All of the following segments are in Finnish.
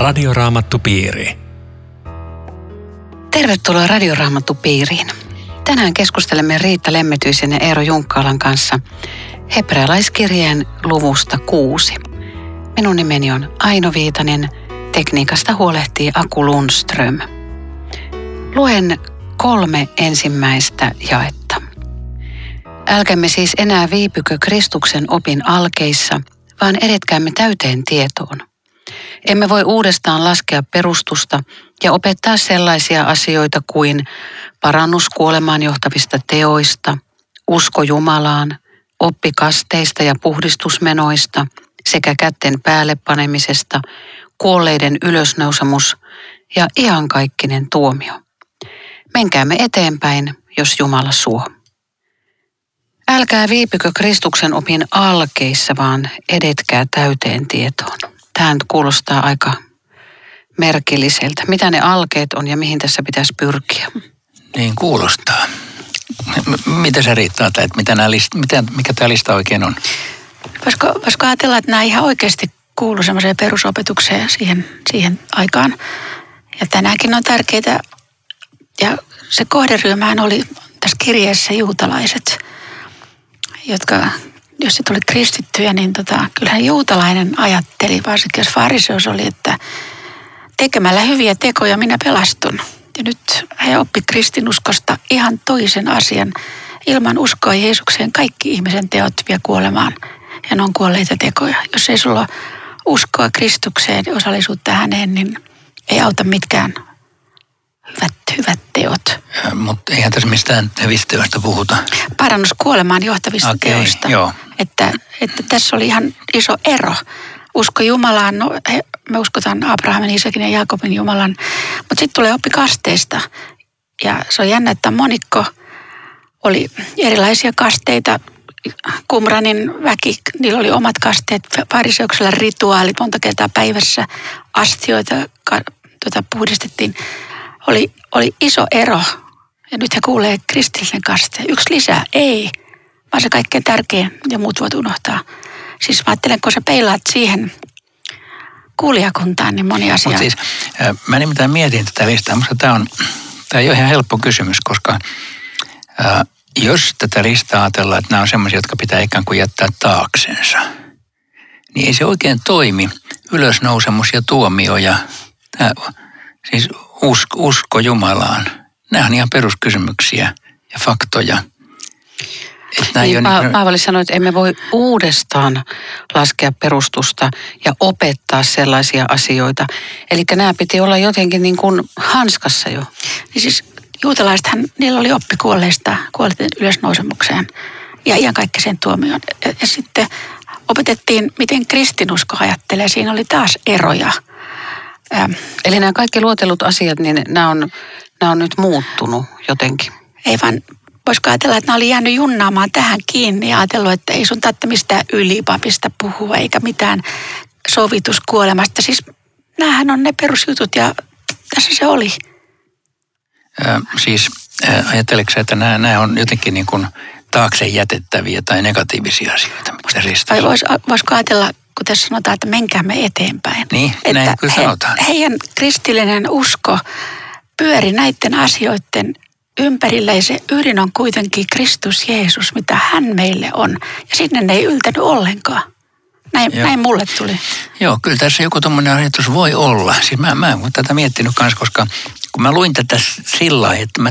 Radioraamattupiiri. Tervetuloa Radioraamattupiiriin. Tänään keskustelemme Riitta Lemmetyisen ja Eero Junkkaalan kanssa hebrealaiskirjeen luvusta kuusi. Minun nimeni on Aino Viitanen, tekniikasta huolehtii Aku Lundström. Luen kolme ensimmäistä jaetta. Älkäämme siis enää viipykö Kristuksen opin alkeissa, vaan edetkäämme täyteen tietoon. Emme voi uudestaan laskea perustusta ja opettaa sellaisia asioita kuin parannus kuolemaan johtavista teoista, usko Jumalaan, oppi kasteista ja puhdistusmenoista sekä kätten päälle panemisesta, kuolleiden ylösnousemus ja iankaikkinen tuomio. Menkäämme eteenpäin, jos Jumala suo. Älkää viipykö Kristuksen opin alkeissa, vaan edetkää täyteen tietoon. Tämä kuulostaa aika merkilliseltä. Mitä ne alkeet on ja mihin tässä pitäisi pyrkiä? Niin kuulostaa. Mitä se riittää, että mitä nämä list, mitä, mikä tämä lista oikein on? Voisiko, voisiko ajatella, että nämä ihan oikeasti kuuluu semmoiseen perusopetukseen siihen, siihen aikaan. Ja tänäänkin on tärkeitä. Ja se kohderyhmähän oli tässä kirjeessä juutalaiset, jotka, jos se tuli kristittyjä, niin tota, kyllähän juutalainen ajatteli, varsinkin jos fariseus oli, että tekemällä hyviä tekoja minä pelastun. Ja nyt he oppi kristinuskosta ihan toisen asian. Ilman uskoa Jeesukseen kaikki ihmisen teot vie kuolemaan. Ja ne on kuolleita tekoja. Jos ei sulla uskoa Kristukseen ja osallisuutta häneen, niin ei auta mitkään hyvät, hyvät teot. Mutta eihän tässä mistään hyvistä teoista puhuta. Parannus kuolemaan johtavista Okei, teoista. joo. Että, että tässä oli ihan iso ero. Usko Jumalaan, no, he, me uskotaan Abrahamin, Isakin ja Jaakobin Jumalan, mutta sitten tulee oppi kasteista. Ja se on jännä, että monikko oli erilaisia kasteita. Kumranin väki, niillä oli omat kasteet, fariseuksella rituaalit monta kertaa päivässä, astioita ka, tuota, puhdistettiin. Oli, oli iso ero. Ja nyt he kuulee kristillisen kasteen. Yksi lisää, ei, vaan se kaikkein tärkein ja muut voit unohtaa. Siis mä ajattelen, kun sä peilaat siihen kuulijakuntaan, niin moni asia. Mutta siis mä nimittäin mietin tätä listaa, mutta tämä on, tämä ei ole ihan helppo kysymys, koska äh, jos tätä listaa ajatellaan, että nämä on sellaisia, jotka pitää ikään kuin jättää taaksensa, niin ei se oikein toimi. Ylösnousemus ja tuomio ja tämä, siis usko, usko Jumalaan. Nämä on ihan peruskysymyksiä ja faktoja. Että Niin, ei pa- niin, Paavali sanoi, että emme voi uudestaan laskea perustusta ja opettaa sellaisia asioita. Eli nämä piti olla jotenkin niin kuin hanskassa jo. Niin siis juutalaisethan, niillä oli oppi kuolleista, kuolleiden ylösnousemukseen ja iankaikkiseen tuomioon. Ja, ja sitten opetettiin, miten kristinusko ajattelee. Siinä oli taas eroja. Ähm, Eli nämä kaikki luotellut asiat, niin nämä on, nämä on nyt muuttunut jotenkin. ei vaan, voisiko ajatella, että nämä oli jäänyt junnaamaan tähän kiinni ja ajatellut, että ei sun tarvitse mistään ylipapista puhua eikä mitään sovituskuolemasta. Siis näähän on ne perusjutut ja tässä se oli. Ö, siis sä, että nämä, nämä on jotenkin niin kuin taakse jätettäviä tai negatiivisia asioita, Vai vois, voisiko ajatella, kun tässä sanotaan, että menkäämme eteenpäin. Niin, näin kyllä he, sanotaan. Heidän kristillinen usko pyöri näiden asioiden ympärillä ja se ydin on kuitenkin Kristus Jeesus, mitä hän meille on. Ja sinne ne ei yltänyt ollenkaan. Näin, Joo. näin mulle tuli. Joo, kyllä tässä joku tuommoinen ajatus voi olla. Siis mä, mä oon tätä miettinyt kanssa, koska kun mä luin tätä sillä lailla, että mä,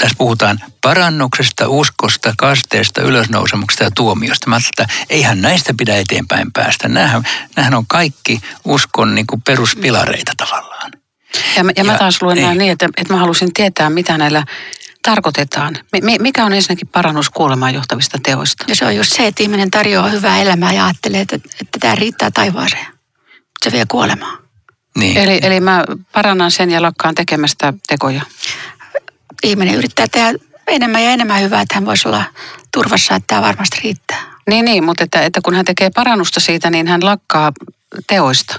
tässä puhutaan parannuksesta, uskosta, kasteesta, ylösnousemuksesta ja tuomiosta. Mä ajattelin, että eihän näistä pidä eteenpäin päästä. Nämähän, nämähän on kaikki uskon niin kuin peruspilareita tavallaan. Ja, mä- ja mä Ja- taas luen niin. nämä niin, että, että mä halusin tietää, mitä näillä tarkoitetaan. Mi- mi- Mikä on ensinnäkin parannus kuolemaan johtavista teoista? Ja se on just se, että ihminen tarjoaa hyvää elämää ja ajattelee, että, että tämä riittää taivaaseen. Se vie kuolemaan. Niin. Eli, eli mä parannan sen ja lakkaan tekemästä tekoja. Ihminen yrittää tehdä enemmän ja enemmän hyvää, että hän voisi olla turvassa, että tämä varmasti riittää. Niin, niin mutta että, että kun hän tekee parannusta siitä, niin hän lakkaa teoista.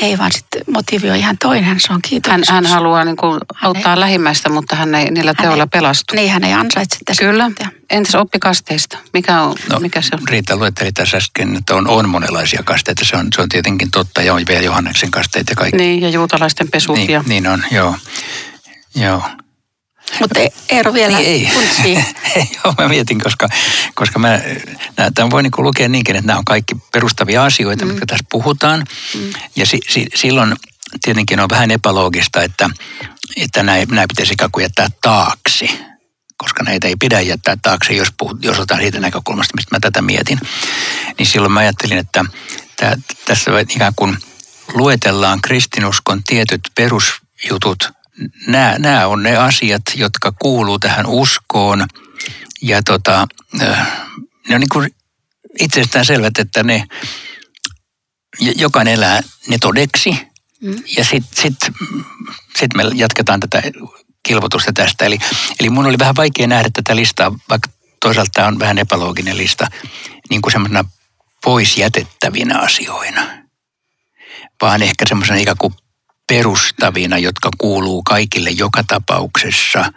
Ei vaan sitten motiivi on ihan toinen, se on Hän, kiitollisuus. hän haluaa niin kuin auttaa lähimmäistä, mutta hän ei niillä Hän teoilla ei- pelastu. Niin, hän ei ansaitse tästä. Kyllä. entäs oppikasteista? Mikä, on, No, mikä se on? Riitta luetteli tässä äsken, että on, on monenlaisia kasteita. Se on, se on tietenkin totta ja on vielä Johanneksen kasteet ja kaikki. Niin, ja juutalaisten pesut niin, ja... niin on, joo. Joo. Mutta Eero vielä Niin ei. Joo, mä mietin, koska, koska mä, tämä voi niinku lukea niinkin, että nämä on kaikki perustavia asioita, mm. mitkä tässä puhutaan. Mm. Ja si, si, silloin tietenkin on vähän epäloogista, että, että näin, näin pitäisi ikään kuin jättää taakse. Koska näitä ei pidä jättää taakse, jos, puhut, jos otetaan siitä näkökulmasta, mistä mä tätä mietin. Niin silloin mä ajattelin, että tää, tässä ikään kuin luetellaan kristinuskon tietyt perusjutut nämä, nämä on ne asiat, jotka kuuluu tähän uskoon. Ja tota, ne on niin kuin itsestään selvät, että ne, jokainen elää ne todeksi. Mm. Ja sitten sit, sit me jatketaan tätä kilvotusta tästä. Eli, eli mun oli vähän vaikea nähdä tätä listaa, vaikka toisaalta tämä on vähän epälooginen lista, niin kuin semmoisena pois jätettävinä asioina. Vaan ehkä semmoisena ikään kuin perustavina, jotka kuuluu kaikille joka tapauksessa.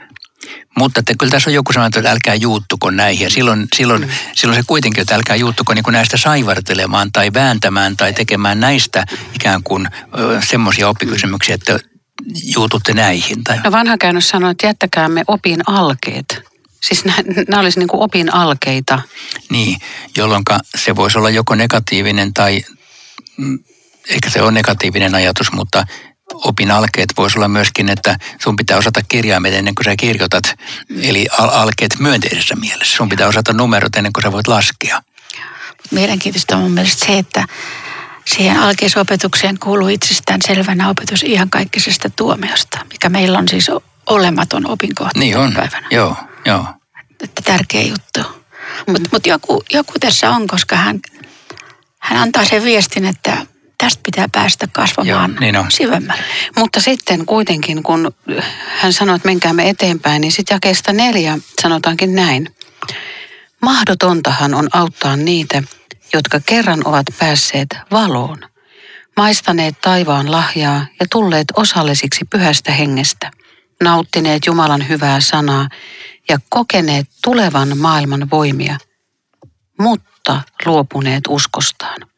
Mutta että kyllä tässä on joku sellainen, että älkää juuttuko näihin. Ja silloin, silloin, mm. silloin se kuitenkin, että älkää juuttuko niin kuin näistä saivartelemaan tai vääntämään tai tekemään näistä ikään kuin semmoisia oppikysymyksiä, että juututte näihin. Tai... No vanha käännös sanoo, että jättäkäämme opin alkeet. Siis nämä olisi niin kuin opin alkeita. Niin, jolloin se voisi olla joko negatiivinen tai mm, ehkä se on negatiivinen ajatus, mutta opin alkeet voisi olla myöskin, että sun pitää osata kirjaimet ennen kuin sä kirjoitat. Eli al- alkeet myönteisessä mielessä. Sun pitää osata numerot ennen kuin sä voit laskea. Mielenkiintoista on mun mielestä se, että siihen alkeisopetukseen kuuluu itsestään selvänä opetus ihan kaikkisesta tuomiosta, mikä meillä on siis olematon opinkohta Niin on, päivänä. joo, joo. Että tärkeä juttu. Mm. Mutta mut joku, joku tässä on, koska hän, hän antaa sen viestin, että tästä pitää päästä kasvamaan Joo, niin on. syvemmälle. Mutta sitten kuitenkin, kun hän sanoi, että menkäämme eteenpäin, niin sitten jakeesta neljä sanotaankin näin. Mahdotontahan on auttaa niitä, jotka kerran ovat päässeet valoon, maistaneet taivaan lahjaa ja tulleet osallisiksi pyhästä hengestä, nauttineet Jumalan hyvää sanaa ja kokeneet tulevan maailman voimia, mutta luopuneet uskostaan.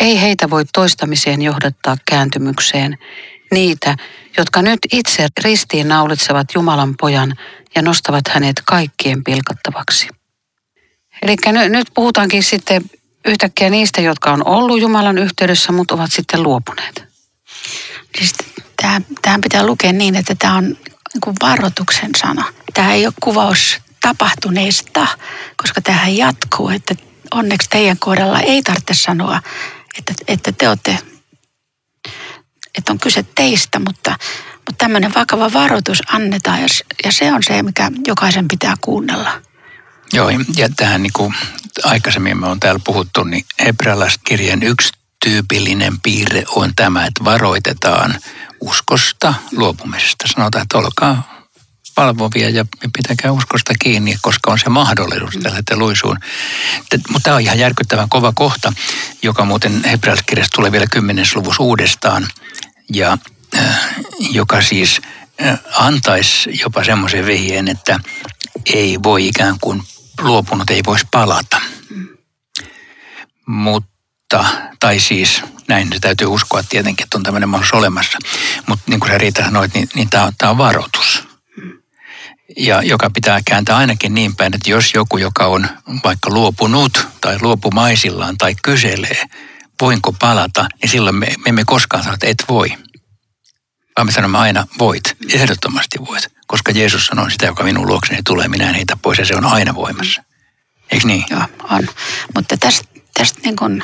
Ei heitä voi toistamiseen johdattaa kääntymykseen, niitä, jotka nyt itse ristiin naulitsevat Jumalan pojan ja nostavat hänet kaikkien pilkattavaksi. Eli nyt, puhutaankin sitten yhtäkkiä niistä, jotka on ollut Jumalan yhteydessä, mutta ovat sitten luopuneet. Siis tähän pitää lukea niin, että tämä on niin varoituksen sana. Tämä ei ole kuvaus tapahtuneesta, koska tähän jatkuu, että onneksi teidän kohdalla ei tarvitse sanoa, että, että te olette, että on kyse teistä, mutta, mutta tämmöinen vakava varoitus annetaan ja, ja se on se, mikä jokaisen pitää kuunnella. Joo, ja tähän niin kuin aikaisemmin me on täällä puhuttu, niin hebrealaiskirjan yksi tyypillinen piirre on tämä, että varoitetaan uskosta luopumisesta. Sanotaan, että olkaa palvovia ja pitäkää uskosta kiinni, koska on se mahdollisuus tällä luisuun. Mutta tämä on ihan järkyttävän kova kohta, joka muuten hebrealaiskirjasta tulee vielä kymmenes luvussa uudestaan. Ja äh, joka siis äh, antaisi jopa semmoisen vihjeen, että ei voi ikään kuin luopunut, ei voisi palata. Mutta, tai siis näin se täytyy uskoa tietenkin, että on tämmöinen mahdollisuus olemassa. Mutta niin kuin sä Riita sanoit, niin, niin tämä on, on varoitus ja joka pitää kääntää ainakin niin päin, että jos joku, joka on vaikka luopunut tai luopumaisillaan tai kyselee, voinko palata, niin silloin me, me emme koskaan sano, että et voi. Vaan me sanomme aina, voit, ehdottomasti voit. Koska Jeesus sanoi sitä, joka minun luokseni tulee, minä en heitä pois ja se on aina voimassa. Eikö niin? Joo, on. Mutta tästä, tästä niin kuin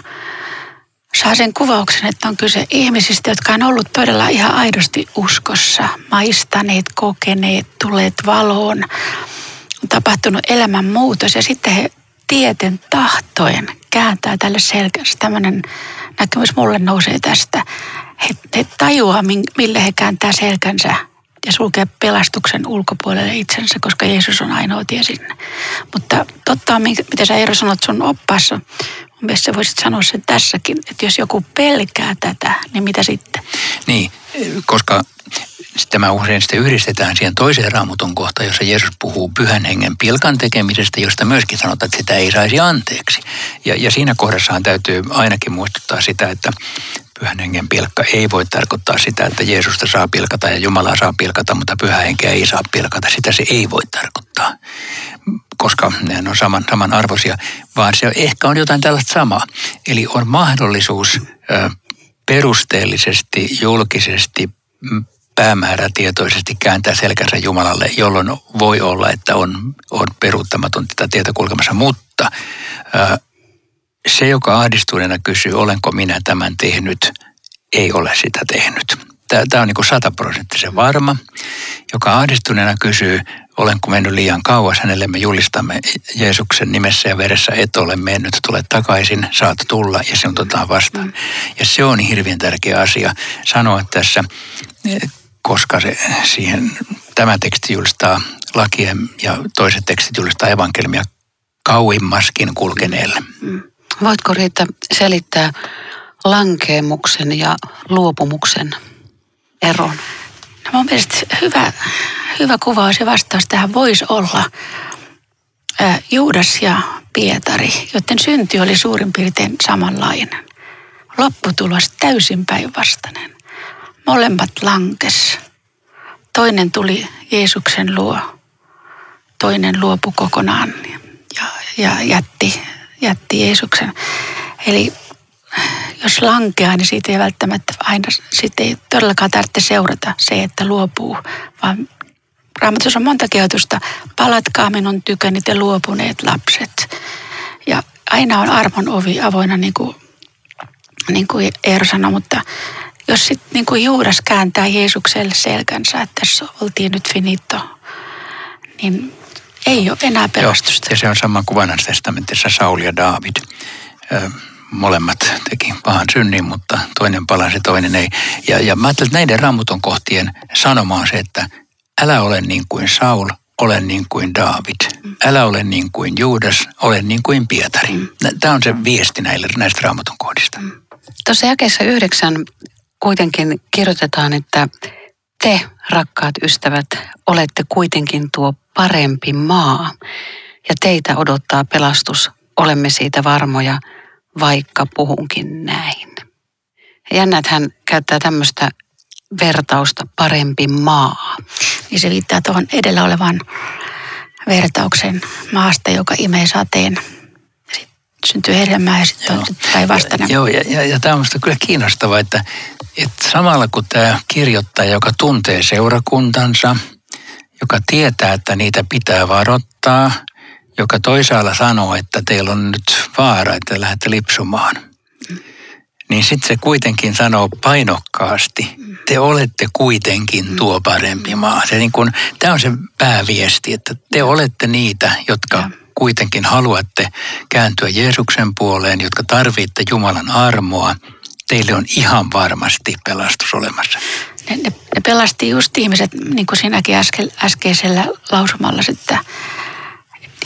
saa sen kuvauksen, että on kyse ihmisistä, jotka on ollut todella ihan aidosti uskossa, maistaneet, kokeneet, tulleet valoon, on tapahtunut elämänmuutos ja sitten he tieten tahtoen kääntää tälle selkänsä. Tämmöinen näkemys mulle nousee tästä. He, he tajuaa, mille he kääntää selkänsä ja sulkee pelastuksen ulkopuolelle itsensä, koska Jeesus on ainoa tie sinne. Mutta totta on, mitä sä Eero sanot sun oppaassa, mielestä voisit sanoa sen tässäkin, että jos joku pelkää tätä, niin mitä sitten? Niin, koska tämä usein sitten yhdistetään siihen toiseen raamutun kohtaan, jossa Jeesus puhuu pyhän hengen pilkan tekemisestä, josta myöskin sanotaan, että sitä ei saisi anteeksi. Ja, ja siinä kohdassahan täytyy ainakin muistuttaa sitä, että pyhän hengen pilkka ei voi tarkoittaa sitä, että Jeesusta saa pilkata ja Jumalaa saa pilkata, mutta pyhä henkeä ei saa pilkata. Sitä se ei voi tarkoittaa, koska ne on saman, samanarvoisia, vaan se ehkä on jotain tällaista samaa. Eli on mahdollisuus perusteellisesti, julkisesti, päämäärätietoisesti kääntää selkänsä Jumalalle, jolloin voi olla, että on, on peruuttamaton tätä tietä kulkemassa. Mutta se, joka ahdistuneena kysyy, olenko minä tämän tehnyt, ei ole sitä tehnyt. Tämä on niin sataprosenttisen varma. Joka ahdistuneena kysyy, olenko mennyt liian kauas, hänelle me julistamme Jeesuksen nimessä ja veressä, et ole mennyt, tule takaisin, saat tulla ja se otetaan vastaan. Ja se on hirveän tärkeä asia sanoa tässä, koska se siihen, tämä teksti julistaa lakien ja toiset tekstit julistaa evankeliumia kauimmaskin kulkeneelle. Mm. Voitko Riitta selittää lankeemuksen ja luopumuksen eron? No mun mielestä hyvä, hyvä kuvaus ja vastaus tähän voisi olla Juudas ja Pietari, joten synti oli suurin piirtein samanlainen. Lopputulos täysin päinvastainen. Molemmat lankes. Toinen tuli Jeesuksen luo, toinen luopu kokonaan ja, ja jätti jätti Jeesuksen. Eli jos lankeaa, niin siitä ei välttämättä aina, siitä ei todellakaan tarvitse seurata se, että luopuu, vaan Raamatussa on monta kehotusta, palatkaa minun tyköni te luopuneet lapset. Ja aina on armon ovi avoinna, niin kuin, niin kuin Eero sanoi, mutta jos sitten niin kuin Juudas kääntää Jeesukselle selkänsä, että tässä oltiin nyt finito, niin ei ole enää pelastusta. Joo, ja se on sama kuin vanhassa testamentissa Saul ja David. Molemmat teki pahan synnin, mutta toinen palasi, toinen ei. Ja, ja mä ajattelen, että näiden raamuton kohtien sanoma on se, että älä ole niin kuin Saul, ole niin kuin David. Älä ole niin kuin Juudas, ole niin kuin Pietari. Mm. Tämä on se viesti näille, näistä raamuton kohdista. Mm. Tuossa jakeessa yhdeksän kuitenkin kirjoitetaan, että te, rakkaat ystävät, olette kuitenkin tuo parempi maa ja teitä odottaa pelastus. Olemme siitä varmoja, vaikka puhunkin näin. Jännä, että hän käyttää tämmöistä vertausta parempi maa. Niin se viittaa tuohon edellä olevan vertauksen maasta, joka imee sateen. Sitten syntyy hedelmää ja sitten on päinvastainen. Joo, ja, ja, ja tämä on kyllä kiinnostavaa, että, että samalla kun tämä kirjoittaja, joka tuntee seurakuntansa – joka tietää, että niitä pitää varoittaa, joka toisaalla sanoo, että teillä on nyt vaara, että lähdette lipsumaan. Niin sitten se kuitenkin sanoo painokkaasti, te olette kuitenkin tuo parempi maa. Se niin kun, tämä on se pääviesti, että te olette niitä, jotka kuitenkin haluatte kääntyä Jeesuksen puoleen, jotka tarvitte Jumalan armoa. Teille on ihan varmasti pelastus olemassa ne, ne, ne pelasti just ihmiset, niin kuin siinäkin äske, äskeisellä lausumalla, että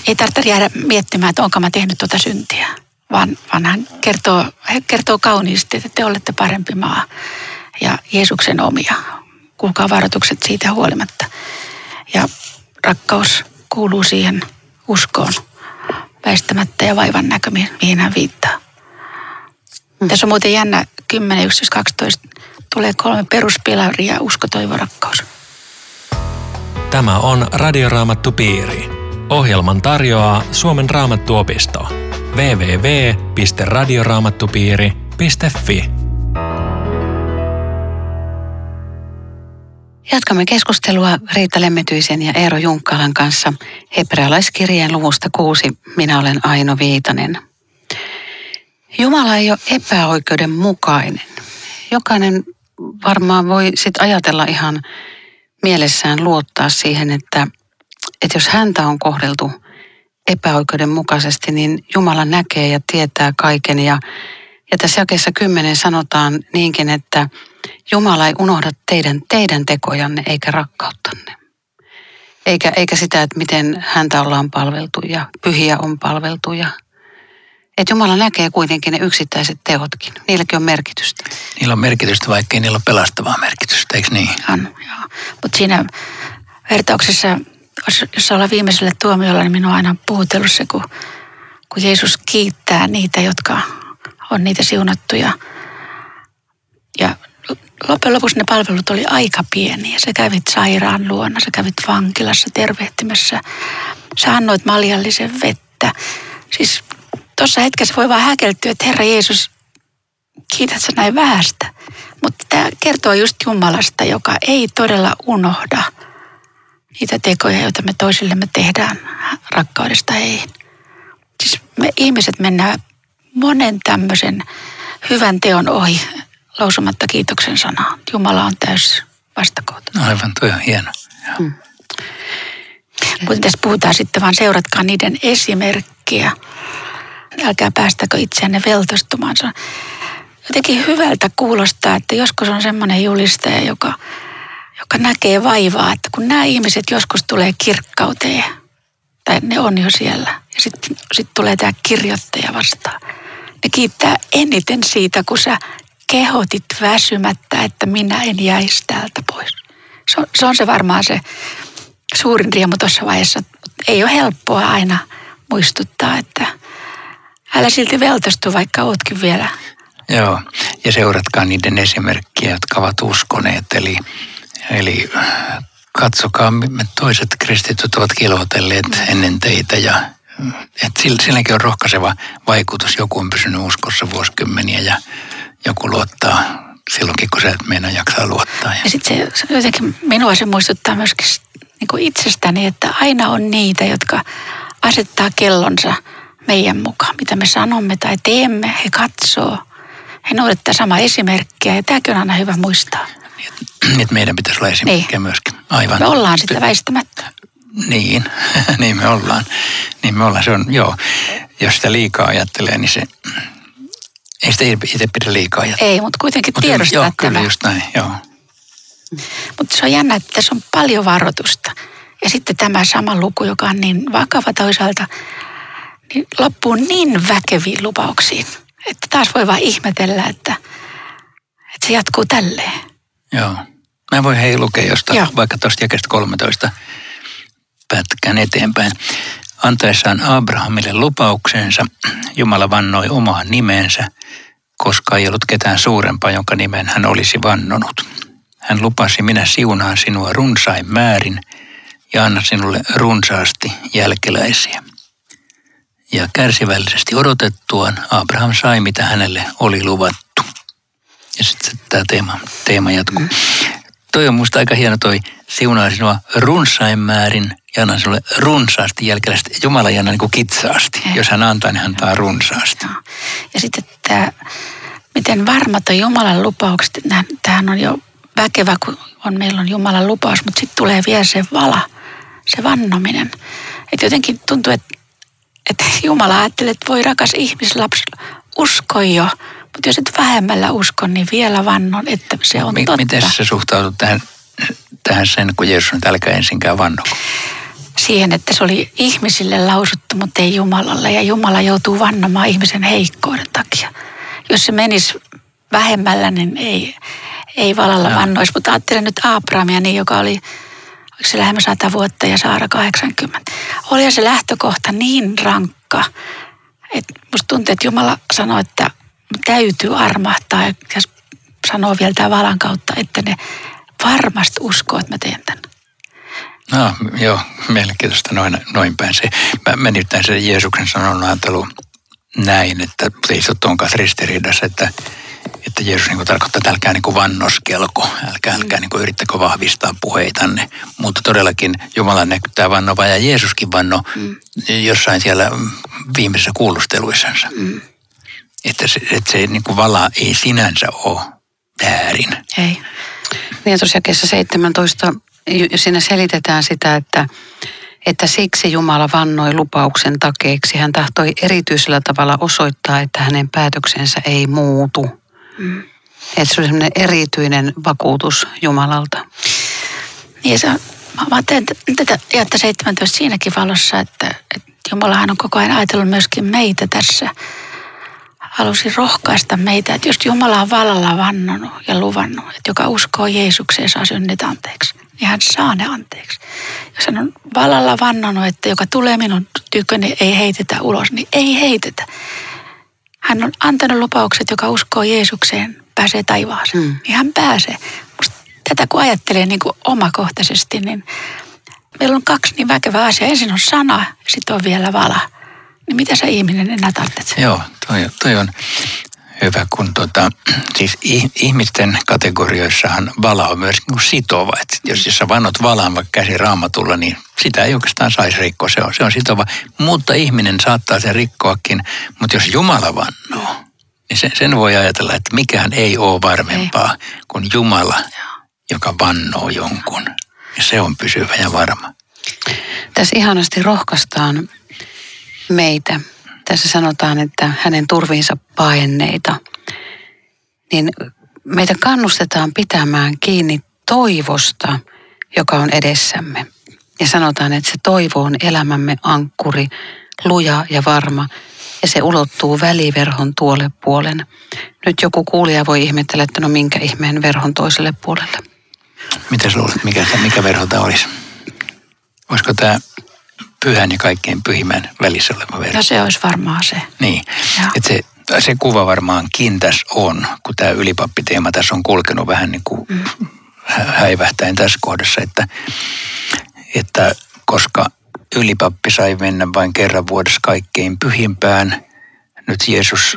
ei tarvitse jäädä miettimään, että onko mä tehnyt tuota syntiä, vaan, vaan hän kertoo, hän kertoo kauniisti, että te olette parempi maa ja Jeesuksen omia. Kuulkaa varoitukset siitä huolimatta. Ja rakkaus kuuluu siihen uskoon väistämättä ja vaivan näkymiin, mihin hän viittaa. Mm. Tässä on muuten jännä 10, 11, 12 tulee kolme peruspilaria, usko, toivo, rakkaus. Tämä on Radioraamattu Piiri. Ohjelman tarjoaa Suomen raamattuopisto. www.radioraamattupiiri.fi Jatkamme keskustelua Riitta Lemmetyisen ja Eero Junkkalan kanssa hebrealaiskirjeen luvusta kuusi. Minä olen Aino Viitanen. Jumala ei ole epäoikeudenmukainen. Jokainen varmaan voi sitten ajatella ihan mielessään luottaa siihen, että, että jos häntä on kohdeltu epäoikeudenmukaisesti, niin Jumala näkee ja tietää kaiken. Ja, ja tässä jakeessa kymmenen sanotaan niinkin, että Jumala ei unohda teidän, teidän tekojanne eikä rakkauttanne. Eikä, eikä sitä, että miten häntä ollaan palveltu ja pyhiä on palveltu ja Että Jumala näkee kuitenkin ne yksittäiset teotkin. Niilläkin on merkitystä. Niillä on merkitystä, vaikkei niillä ole pelastavaa merkitystä, eikö niin? On, joo. Mutta siinä vertauksessa, jos ollaan viimeisellä tuomiolla, niin minua on aina puhutellut se, kun, kun Jeesus kiittää niitä, jotka on niitä siunattuja. Ja loppujen lopuksi ne palvelut oli aika pieniä. Sä kävit sairaan luona, sä kävit vankilassa tervehtimässä. Sä annoit maljallisen vettä. Siis tuossa hetkessä voi vaan häkeltyä, että Herra Jeesus, kiität sä näin vähästä. Mutta tämä kertoo just Jumalasta, joka ei todella unohda niitä tekoja, joita me toisillemme tehdään rakkaudesta heihin. Siis me ihmiset mennään monen tämmöisen hyvän teon ohi lausumatta kiitoksen sanaa. Jumala on täys vastakohta. No aivan, toi on hieno. Hmm. Mutta tässä puhutaan sitten vaan seuratkaa niiden esimerkkiä. Älkää päästäkö itseänne veltostumaan. Se on jotenkin hyvältä kuulostaa, että joskus on semmoinen julistaja, joka, joka näkee vaivaa, että kun nämä ihmiset joskus tulee kirkkauteen, tai ne on jo siellä, ja sitten sit tulee tämä kirjoittaja vastaan. Ne kiittää eniten siitä, kun sä kehotit väsymättä, että minä en jäisi täältä pois. Se on, se on se varmaan se suurin riemu tuossa vaiheessa. Ei ole helppoa aina muistuttaa, että älä silti veltostu, vaikka ootkin vielä. Joo, ja seuratkaa niiden esimerkkiä, jotka ovat uskoneet. Eli, eli katsokaa, toiset kristityt ovat kilvoitelleet ennen teitä ja että silläkin on rohkaiseva vaikutus. Joku on pysynyt uskossa vuosikymmeniä ja joku luottaa silloinkin, kun sä et meinaa jaksaa luottaa. Ja, ja sitten se, jotenkin minua se muistuttaa myöskin niin kuin itsestäni, että aina on niitä, jotka asettaa kellonsa meidän mukaan. Mitä me sanomme tai teemme, he katsoo. He noudattaa samaa esimerkkiä ja tämäkin on aina hyvä muistaa. Niin, että meidän pitäisi olla esimerkkiä niin. myöskin. Aivan. Me ollaan sitä väistämättä. Niin, niin me ollaan. Niin me ollaan. Se on, joo. Jos sitä liikaa ajattelee, niin se, ei sitä itse pidä liikaa ajatella. Ei, mutta kuitenkin mutta tiedostaa joo, kyllä just näin, joo. Mutta se on jännä, että tässä on paljon varoitusta. Ja sitten tämä sama luku, joka on niin vakava toisaalta, niin loppuu niin väkeviin lupauksiin, että taas voi vaan ihmetellä, että, että se jatkuu tälleen. Joo. Mä voin hei lukea jostain, Joo. vaikka tuosta jakeesta 13 pätkän eteenpäin. Antaessaan Abrahamille lupauksensa, Jumala vannoi omaan nimensä, koska ei ollut ketään suurempaa, jonka nimen hän olisi vannonut. Hän lupasi, minä siunaan sinua runsain määrin ja anna sinulle runsaasti jälkeläisiä. Ja kärsivällisesti odotettuaan Abraham sai, mitä hänelle oli luvattu. Ja sitten tämä teema, teema jatkuu. Mm. Toi on musta aika hieno toi siunaa sinua runsain määrin ja annan sinulle runsaasti jälkeläisesti. Jumala ei anna niin kuin kitsaasti. Ja. Jos hän antaa, niin hän antaa runsaasti. Ja, sitten tämä, miten varmat on Jumalan lupaukset. Tämähän on jo väkevä, kun on, meillä on Jumalan lupaus, mutta sitten tulee vielä se vala, se vannominen. Että jotenkin tuntuu, että, että Jumala ajattelee, että voi rakas ihmislapsi, usko jo. Mutta jos et vähemmällä usko, niin vielä vannon, että se on totta. Miten se suhtaudut tähän, tähän sen, kun Jeesus on älkää ensinkään vannoko? Siihen, että se oli ihmisille lausuttu, mutta ei Jumalalle. Ja Jumala joutuu vannomaan ihmisen heikkouden takia. Jos se menisi vähemmällä, niin ei, ei valalla no. vannoisi. Mutta ajattelen nyt Abrahamia, niin, joka oli oliko se lähemmä 100 vuotta ja Saara 80. Oli se lähtökohta niin rankka, että musta tuntuu, että Jumala sanoi, että täytyy armahtaa ja sanoo vielä tämän valan kautta, että ne varmasti uskoo, että mä teen tämän. No joo, mielenkiintoista noin, noin päin se. Mä, mä nyt se Jeesuksen sanon ajattelu näin, että ei se ristiriidassa, että, että Jeesus niin tarkoittaa, että älkää niin vannoskelko, älkää, älkää niin yrittäkö vahvistaa puheitanne. Mutta todellakin Jumala näkyttää vannova ja Jeesuskin vanno mm. jossain siellä viimeisessä kuulusteluissansa. Mm. Että se, että se niin kuin vala ei sinänsä ole väärin. Ei. Niin tuossa 17 siinä selitetään sitä, että, että siksi Jumala vannoi lupauksen takeeksi. Hän tahtoi erityisellä tavalla osoittaa, että hänen päätöksensä ei muutu. Mm. Että se oli sellainen erityinen vakuutus Jumalalta. Niin se on, mä teen tätä jättä 17 siinäkin valossa, että, että Jumalahan on koko ajan ajatellut myöskin meitä tässä – halusin rohkaista meitä, että jos Jumala on vallalla vannonut ja luvannut, että joka uskoo Jeesukseen saa synnit anteeksi, niin hän saa ne anteeksi. Jos hän on vallalla vannonut, että joka tulee minun tyköni ei heitetä ulos, niin ei heitetä. Hän on antanut lupaukset, joka uskoo Jeesukseen, pääsee taivaaseen. Mm. Niin hän pääsee. Musta tätä kun ajattelee niin kuin omakohtaisesti, niin meillä on kaksi niin väkevää asiaa. Ensin on sana ja sitten on vielä vala. Niin mitä sä ihminen enää tarvitset? Joo, toi, toi on hyvä, kun tota, siis ihmisten kategorioissahan vala on myös niin sitova. Et jos, jos sä vannot valaan vaikka käsi raamatulla, niin sitä ei oikeastaan saisi rikkoa. Se on, se on sitova. Mutta ihminen saattaa sen rikkoakin. Mutta jos Jumala vannoo, niin sen, sen voi ajatella, että mikään ei ole varmempaa ei. kuin Jumala, joka vannoo jonkun. Ja se on pysyvä ja varma. Tässä ihanasti rohkaistaan meitä. Tässä sanotaan, että hänen turviinsa paenneita. Niin meitä kannustetaan pitämään kiinni toivosta, joka on edessämme. Ja sanotaan, että se toivo on elämämme ankkuri, luja ja varma, ja se ulottuu väliverhon tuolle puolen. Nyt joku kuulija voi ihmetellä, että no minkä ihmeen verhon toiselle puolelle. Miten luulet, mikä, mikä verho tämä olisi? Olisiko tämä pyhän ja kaikkein pyhimmän välissä oleva verho? No se olisi varmaan se. Niin, että se, se kuva varmaankin tässä on, kun tämä ylipappiteema tässä on kulkenut vähän niin kuin mm. häivähtäen tässä kohdassa, että, että koska ylipappi sai mennä vain kerran vuodessa kaikkein pyhimpään, nyt Jeesus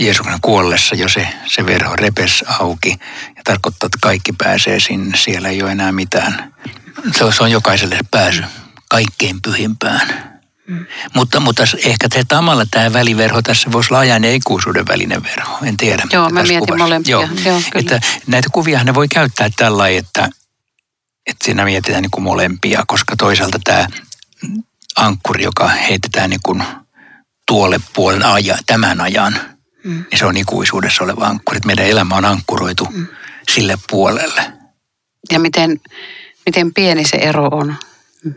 Jeesuksen kuollessa jo se, se verho repes auki ja tarkoittaa, että kaikki pääsee sinne. Siellä ei ole enää mitään. Se on jokaiselle pääsy kaikkein pyhimpään. Mm. Mutta, mutta ehkä te tamalla tämä väliverho tässä voisi olla ajan ja ikuisuuden välinen verho. En tiedä. Joo, mä mietin kuvassa. molempia. Joo, Joo että näitä kuvia ne voi käyttää tällä että, että siinä mietitään niin kuin molempia, koska toisaalta tämä ankkuri, joka heitetään niin kuin tuolle puolen ajan, tämän ajan – Mm. Ja se on ikuisuudessa oleva ankkuri. Että meidän elämä on ankkuroitu mm. sille puolelle. Ja miten, miten pieni se ero on.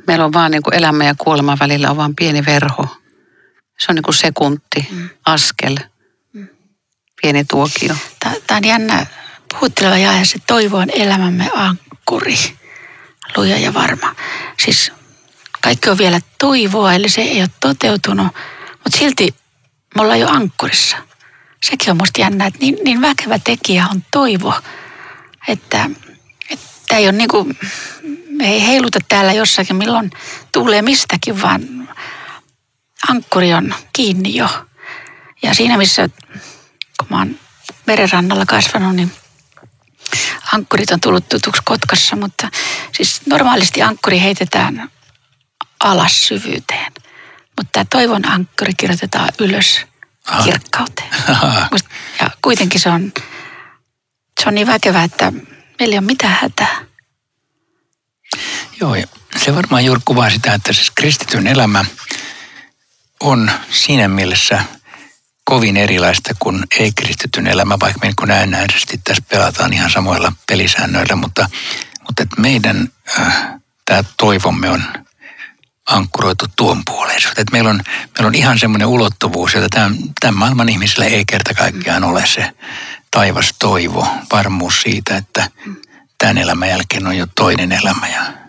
Meillä on vaan niin kuin elämä ja kuolema välillä on vaan pieni verho. Se on niin kuin sekunti, mm. askel, mm. pieni tuokio. Tämä on jännä puhutteleva jae, se toivo on elämämme ankkuri, luja ja varma. Siis kaikki on vielä toivoa, eli se ei ole toteutunut, mutta silti me ollaan jo ankkurissa – sekin on musta jännä, että niin, niin väkevä tekijä on toivo, että, että ei ole niin kuin, me ei heiluta täällä jossakin milloin tulee mistäkin, vaan ankkuri on kiinni jo. Ja siinä missä, kun mä oon merenrannalla kasvanut, niin ankkurit on tullut tutuksi Kotkassa, mutta siis normaalisti ankkuri heitetään alas syvyyteen. Mutta tämä toivon ankkuri kirjoitetaan ylös Aha. kirkkauteen. Aha. Ja kuitenkin se on, se on niin väkevä, että meillä ei ole mitään hätää. Joo, ja se varmaan juuri kuvaa sitä, että siis kristityn elämä on siinä mielessä kovin erilaista kuin ei-kristityn elämä, vaikka me niin näennäisesti tässä pelataan ihan samoilla pelisäännöillä, mutta, mutta että meidän äh, tämä toivomme on ankkuroitu tuon puoleisuuteen. Että meillä on, meillä on ihan semmoinen ulottuvuus, jota tämän, tämän maailman ihmisille ei kerta kaikkiaan ole se taivas toivo, varmuus siitä, että tämän elämän jälkeen on jo toinen elämä. Ja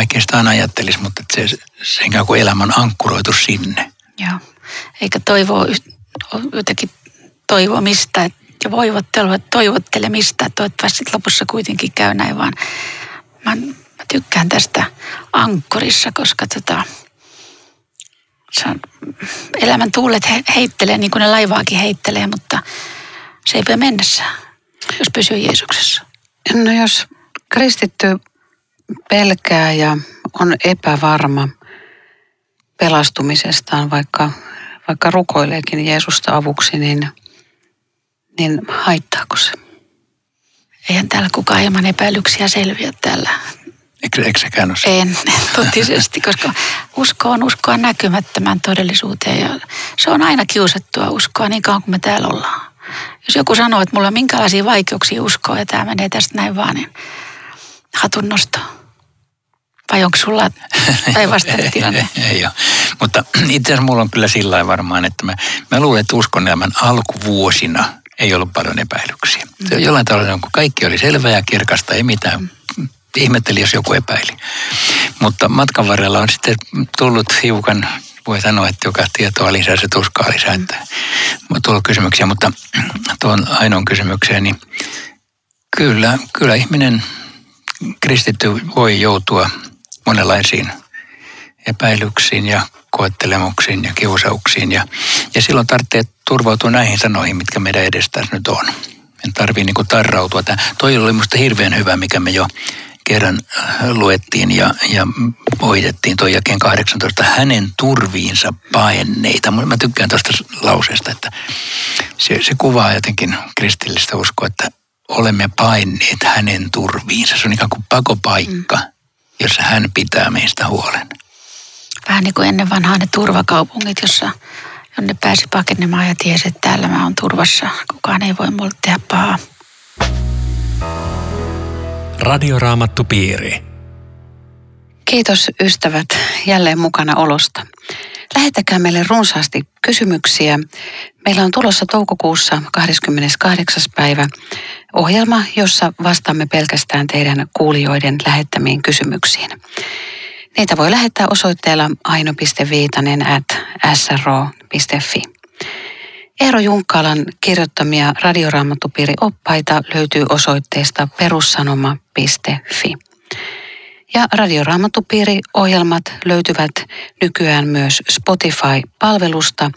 vaikka sitä aina ajattelisi, mutta se, se ikään kuin elämä on ankkuroitu sinne. Joo, eikä toivo jotenkin toivomista ja voivottelua toivottelemista, että toivottavasti lopussa kuitenkin käy näin, vaan mä tykkään tästä ankkurissa, koska tota, se on, elämän tuulet he, heittelee niin kuin ne laivaakin heittelee, mutta se ei voi mennessä, jos pysyy Jeesuksessa. No jos kristitty pelkää ja on epävarma pelastumisestaan, vaikka, vaikka rukoileekin Jeesusta avuksi, niin, niin haittaako se? Eihän täällä kukaan ilman epäilyksiä selviä täällä Eikö, eikö sekään ole En, totisesti, koska usko on uskoa näkymättömän todellisuuteen ja se on aina kiusattua uskoa niin kauan kuin me täällä ollaan. Jos joku sanoo, että mulla on minkälaisia vaikeuksia uskoa ja tämä menee tästä näin vaan, niin hatun nosto. Vai onko sulla päinvastainen tilanne? ei ole. Mutta itse asiassa mulla on kyllä sillä varmaan, että mä, mä luulen, että uskon elämän alkuvuosina ei ollut paljon epäilyksiä. Mm. Jollain tavalla, kun kaikki oli selvää ja kirkasta, ei mitään. Mm. Ihmetteli, jos joku epäili. Mutta matkan varrella on sitten tullut hiukan voi sanoa, että joka tietoa lisää, se tuskaa lisää. Että on tullut kysymyksiä, mutta tuon ainoan kysymykseen, niin kyllä, kyllä ihminen kristitty voi joutua monenlaisiin epäilyksiin ja koettelemuksiin ja kiusauksiin. Ja, ja silloin tarvitsee turvautua näihin sanoihin, mitkä meidän edestä nyt on. En tarvii niin tarrautua. Tämä, toi oli minusta hirveän hyvä, mikä me jo kerran äh, luettiin ja, ja hoidettiin toi jakeen 18, hänen turviinsa paenneita. Mä tykkään tuosta lauseesta, että se, se kuvaa jotenkin kristillistä uskoa, että olemme painneet hänen turviinsa. Se on ikään kuin pakopaikka, mm. Jossa hän pitää meistä huolen. Vähän niin kuin ennen vanhaa ne turvakaupungit, jossa jonne pääsi pakenemaan ja tiesi, että täällä mä oon turvassa. Kukaan ei voi mulle tehdä pahaa. piiri. Kiitos ystävät jälleen mukana olosta. Lähettäkää meille runsaasti kysymyksiä. Meillä on tulossa toukokuussa 28. päivä ohjelma, jossa vastaamme pelkästään teidän kuulijoiden lähettämiin kysymyksiin. Niitä voi lähettää osoitteella aino.viitanen at sro.fi. Eero Junkkalan kirjoittamia radioraamattupiiri-oppaita löytyy osoitteesta perussanoma.fi. Ja Radioraamattupiiri-ohjelmat löytyvät nykyään myös Spotify-palvelusta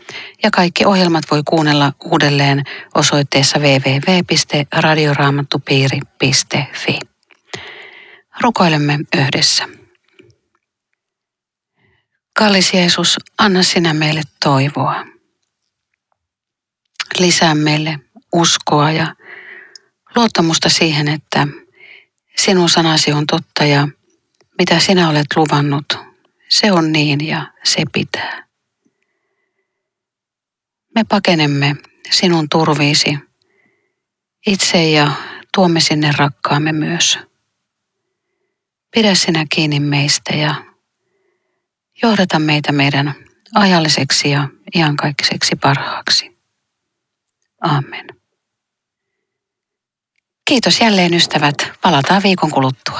ja kaikki ohjelmat voi kuunnella uudelleen osoitteessa www.radioraamattupiiri.fi. Rukoilemme yhdessä. Kallis Jeesus, anna sinä meille toivoa. Lisää meille uskoa ja luottamusta siihen, että sinun sanasi on totta ja mitä sinä olet luvannut, se on niin ja se pitää. Me pakenemme sinun turviisi itse ja tuomme sinne rakkaamme myös. Pidä sinä kiinni meistä ja johdata meitä meidän ajalliseksi ja iankaikkiseksi parhaaksi. Amen. Kiitos jälleen ystävät. Palataan viikon kuluttua.